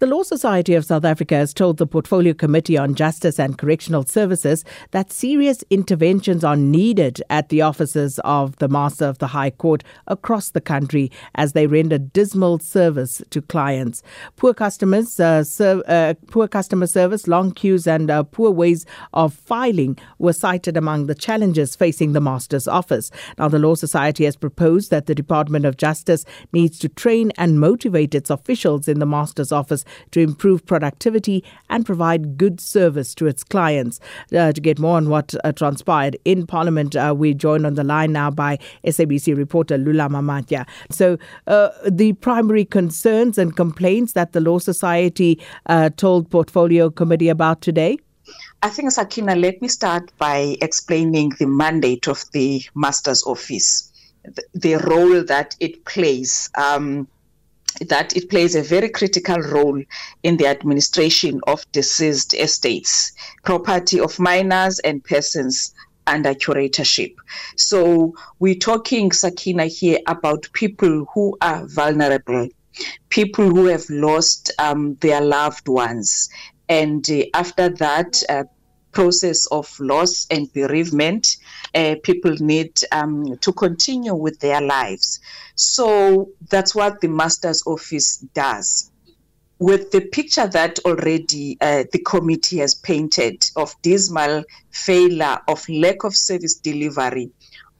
The Law Society of South Africa has told the Portfolio Committee on Justice and Correctional Services that serious interventions are needed at the offices of the Master of the High Court across the country as they render dismal service to clients. Poor customers, uh, uh, poor customer service, long queues, and uh, poor ways of filing were cited among the challenges facing the Master's office. Now, the Law Society has proposed that the Department of Justice needs to train and motivate its officials in the Master's office to improve productivity and provide good service to its clients. Uh, to get more on what uh, transpired in Parliament, uh, we're joined on the line now by SABC reporter Lulama Matya. So, uh, the primary concerns and complaints that the Law Society uh, told Portfolio Committee about today? I think, Sakina, let me start by explaining the mandate of the Master's Office, the, the role that it plays. Um, that it plays a very critical role in the administration of deceased estates, property of minors and persons under curatorship. So we're talking, Sakina, here about people who are vulnerable, people who have lost um, their loved ones. And uh, after that, uh, process of loss and bereavement, uh, people need um, to continue with their lives. So that's what the Master's Office does. With the picture that already uh, the committee has painted of dismal failure, of lack of service delivery,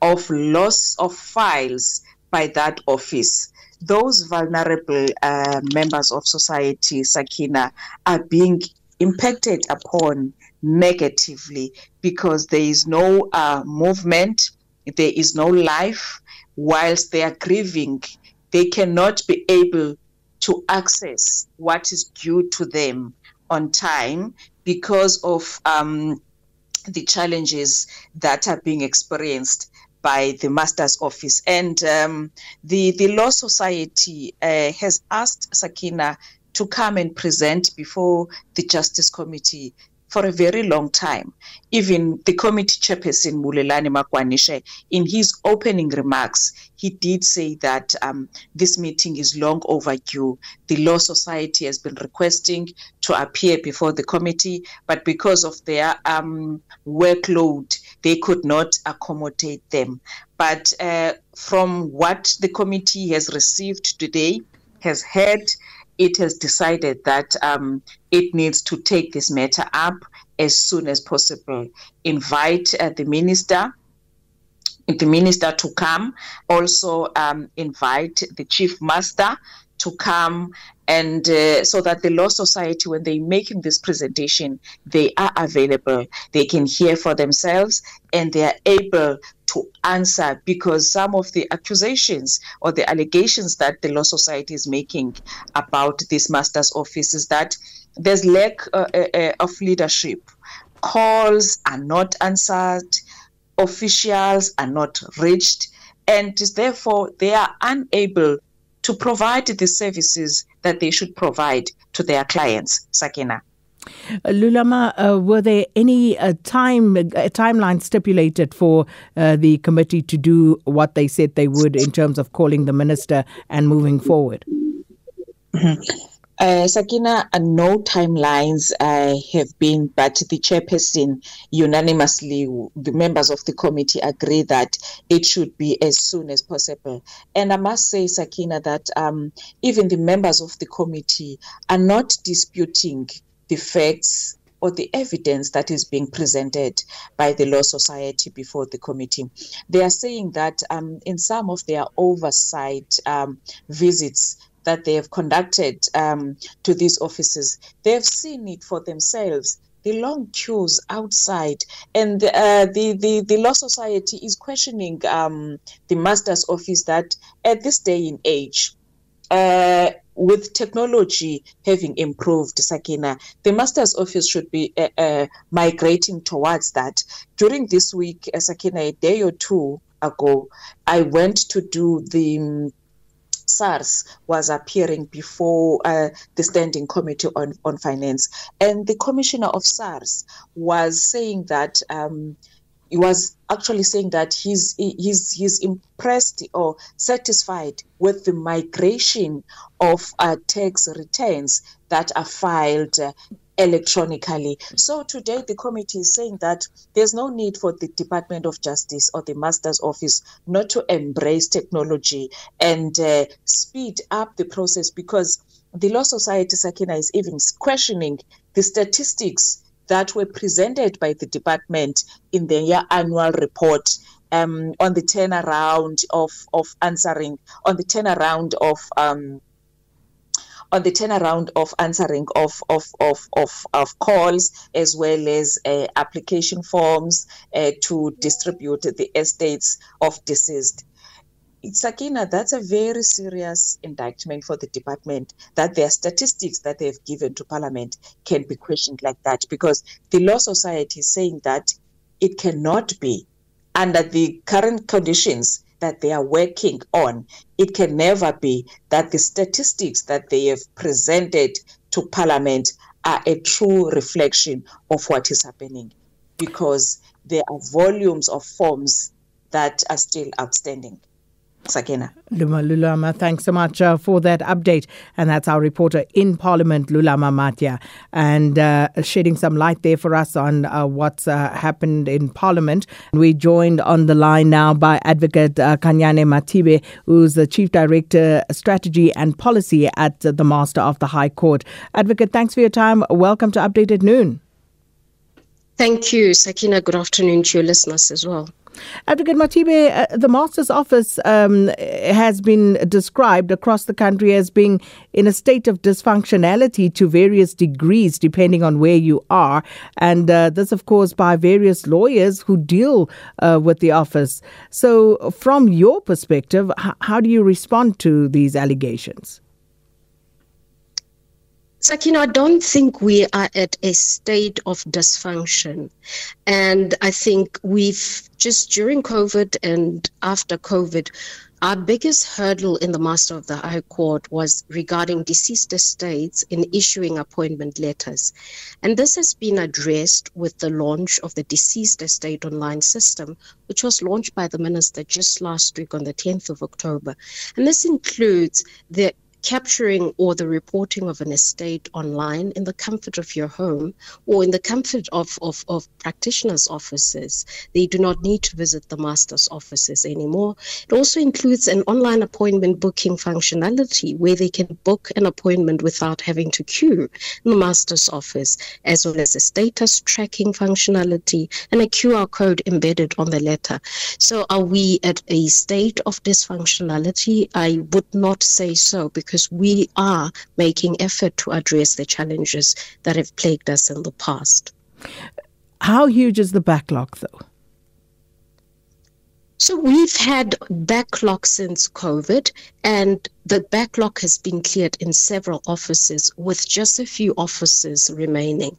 of loss of files by that office, those vulnerable uh, members of society, Sakina, are being impacted upon negatively because there is no uh, movement, there is no life. Whilst they are grieving, they cannot be able to access what is due to them on time because of um, the challenges that are being experienced by the master's office and um, the the law society uh, has asked sakina to come and present before the justice committee for a very long time. Even the committee chairperson, Bulelani Magwanishe, in his opening remarks, he did say that um, this meeting is long overdue. The Law Society has been requesting to appear before the committee, but because of their um, workload, they could not accommodate them. But uh, from what the committee has received today, has heard it has decided that um, it needs to take this matter up as soon as possible. Invite uh, the minister. The minister to come, also um, invite the chief master to come and uh, so that the law society when they're making this presentation they are available they can hear for themselves and they are able to answer because some of the accusations or the allegations that the law society is making about this master's office is that there's lack uh, uh, uh of leadership calls are not answered officials are not reached and therefore they are unable to provide the services that they should provide to their clients, Sakina. Lulama, uh, were there any uh, time uh, timeline stipulated for uh, the committee to do what they said they would in terms of calling the minister and moving forward? Mm-hmm. Uh, Sakina, uh, no timelines have been, but the chairperson unanimously, the members of the committee agree that it should be as soon as possible. And I must say, Sakina, that um, even the members of the committee are not disputing the facts or the evidence that is being presented by the Law Society before the committee. They are saying that um, in some of their oversight um, visits, that they have conducted um, to these offices, they have seen it for themselves. The long queues outside, and uh, the, the the law society is questioning um, the master's office that at this day and age, uh, with technology having improved, Sakina, the master's office should be uh, uh, migrating towards that. During this week, uh, Sakina, a day or two ago, I went to do the SARS was appearing before uh, the Standing Committee on, on Finance. And the commissioner of SARS was saying that. Um, he was actually saying that he's he's he's impressed or satisfied with the migration of uh, tax returns that are filed uh, electronically. So today the committee is saying that there's no need for the Department of Justice or the Master's Office not to embrace technology and uh, speed up the process because the Law Society Sakina is even questioning the statistics that were presented by the department in their annual report um, on the turnaround of, of answering, on the turnaround of um, on the turnaround of answering of of of of, of calls as well as uh, application forms uh, to distribute the estates of deceased. Sakina, that's a very serious indictment for the department that their statistics that they've given to Parliament can be questioned like that because the Law Society is saying that it cannot be under the current conditions that they are working on. It can never be that the statistics that they have presented to Parliament are a true reflection of what is happening because there are volumes of forms that are still outstanding. Sakina. Luma Lulama, thanks so much uh, for that update. And that's our reporter in Parliament, Lulama Matya, and uh, shedding some light there for us on uh, what's uh, happened in Parliament. We're joined on the line now by Advocate uh, Kanyane Mathibe, who's the Chief Director, Strategy and Policy at the Master of the High Court. Advocate, thanks for your time. Welcome to Update at Noon. Thank you, Sakina. Good afternoon to your listeners as well. Advocate Mathibe, uh, the Master's Office um, has been described across the country as being in a state of dysfunctionality to various degrees, depending on where you are. And uh, this, of course, by various lawyers who deal uh, with the office. So, from your perspective, h- how do you respond to these allegations? Sakina, I don't think we are at a state of dysfunction. And I think we've just during COVID and after COVID, our biggest hurdle in the Master of the High Court was regarding deceased estates in issuing appointment letters. And this has been addressed with the launch of the Deceased Estate Online system, which was launched by the Minister just last week on the 10th of October. And this includes the capturing or the reporting of an estate online in the comfort of your home or in the comfort of, of, of practitioners' offices. They do not need to visit the master's offices anymore. It also includes an online appointment booking functionality where they can book an appointment without having to queue in the master's office, as well as a status tracking functionality and a QR code embedded on the letter. So, are we at a state of dysfunctionality? I would not say so because because we are making effort to address the challenges that have plagued us in the past. How huge is the backlog, though? So we've had backlog since COVID, and the backlog has been cleared in several offices with just a few offices remaining.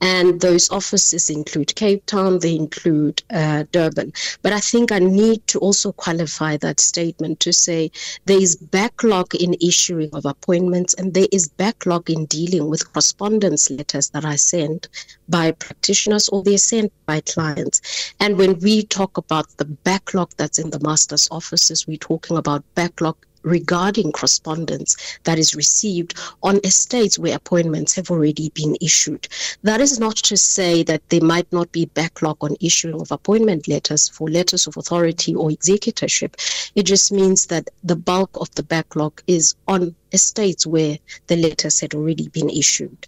And those offices include Cape Town, they include uh, Durban. But I think I need to also qualify that statement to say there is backlog in issuing of appointments, and there is backlog in dealing with correspondence letters that are sent by practitioners or they're sent by clients. And when we talk about the backlog that's in the master's offices, we're talking about backlog regarding correspondence that is received on estates where appointments have already been issued. That is not to say that there might not be backlog on issuing of appointment letters for letters of authority or executorship. It just means that the bulk of the backlog is on estates where the letters had already been issued.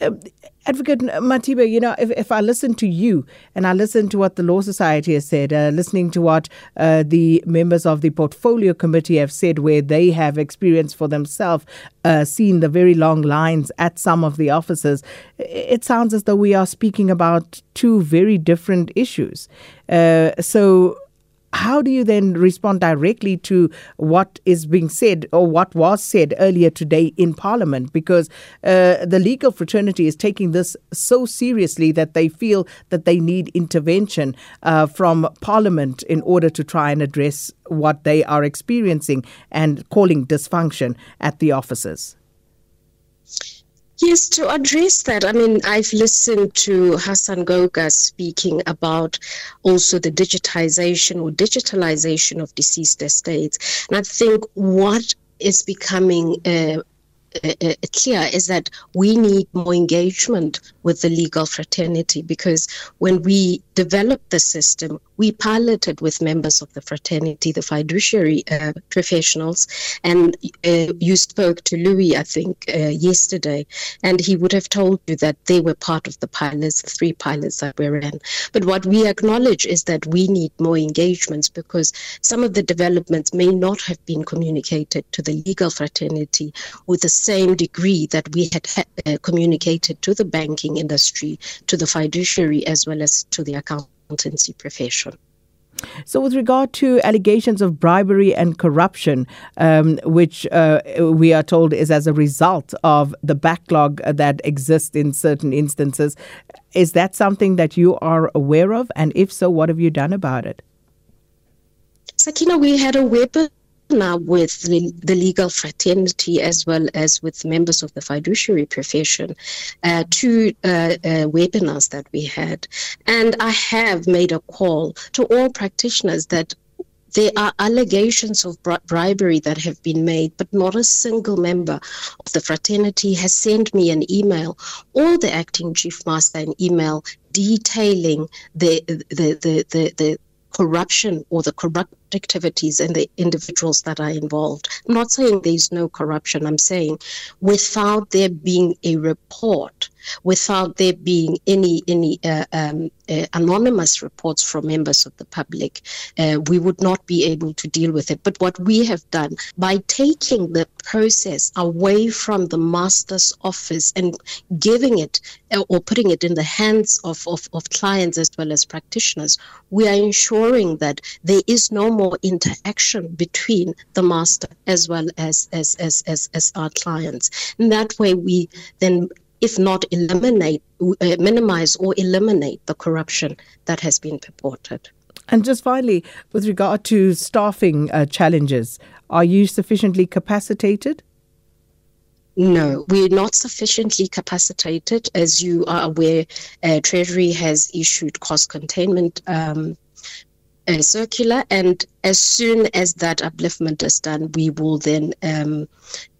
Uh, Advocate Mathibe, you know, if, if I listen to you and I listen to what the Law Society has said, uh, listening to what uh, the members of the Portfolio Committee have said, where they have experienced for themselves, uh, seen the very long lines at some of the offices, it sounds as though we are speaking about two very different issues. Uh, so, how do you then respond directly to what is being said or what was said earlier today in Parliament? Because uh, the legal fraternity is taking this so seriously that they feel that they need intervention uh, from Parliament in order to try and address what they are experiencing and calling dysfunction at the offices. Yes, to address that, I mean, I've listened to Hassan Goga speaking about also the digitization or digitalization of deceased estates. And I think what is becoming uh, uh, uh, clear is that we need more engagement with the legal fraternity because when we developed the system, we piloted with members of the fraternity, the fiduciary uh, professionals, and uh, you spoke to Louis, I think, uh, yesterday, and he would have told you that they were part of the pilots, the three pilots that we ran. But what we acknowledge is that we need more engagements because some of the developments may not have been communicated to the legal fraternity with the same degree that we had uh, communicated to the banking industry, to the fiduciary, as well as to the accountancy profession. So, with regard to allegations of bribery and corruption, um, which uh, we are told is as a result of the backlog that exists in certain instances, is that something that you are aware of? And if so, what have you done about it? Sakina, we had a webinar now with the, legal fraternity as well as with members of the fiduciary profession, uh, two uh, uh, webinars that we had. And I have made a call to all practitioners that there are allegations of bribery that have been made, but not a single member of the fraternity has sent me an email or the acting chief master an email detailing the the the the, the corruption or the corrupt activities and the individuals that are involved. I'm not saying there's no corruption. I'm saying without there being a report, without there being any any uh, um, uh, anonymous reports from members of the public, uh, we would not be able to deal with it. But what we have done by taking the process away from the master's office and giving it uh, or putting it in the hands of, of, of clients as well as practitioners, we are ensuring that there is no more interaction between the master as well as as as as, as our clients. And that way, we then if not eliminate, uh, minimize or eliminate the corruption that has been purported. And just finally, with regard to staffing uh, challenges, are you sufficiently capacitated? No, we're not sufficiently capacitated. As you are aware, uh, Treasury has issued cost containment um, uh, circular, and as soon as that upliftment is done, we will then um,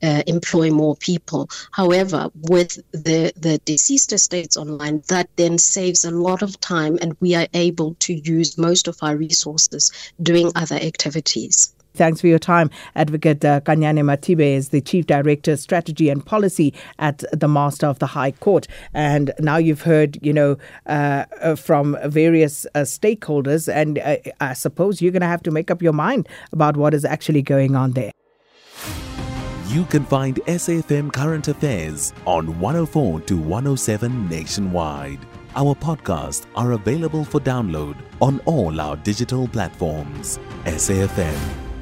uh, employ more people. However, with the, the deceased estates online, that then saves a lot of time, and we are able to use most of our resources doing other activities. Thanks for your time. Advocate uh, Kanyane Mathibe is the Chief Director, Strategy and Policy at the Master of the High Court. And now you've heard, you know, uh, uh from various uh, stakeholders, and uh, I suppose you're going to have to make up your mind about what is actually going on there. You can find SAFM Current Affairs on 104 to 107 nationwide. Our podcasts are available for download on all our digital platforms. SAFM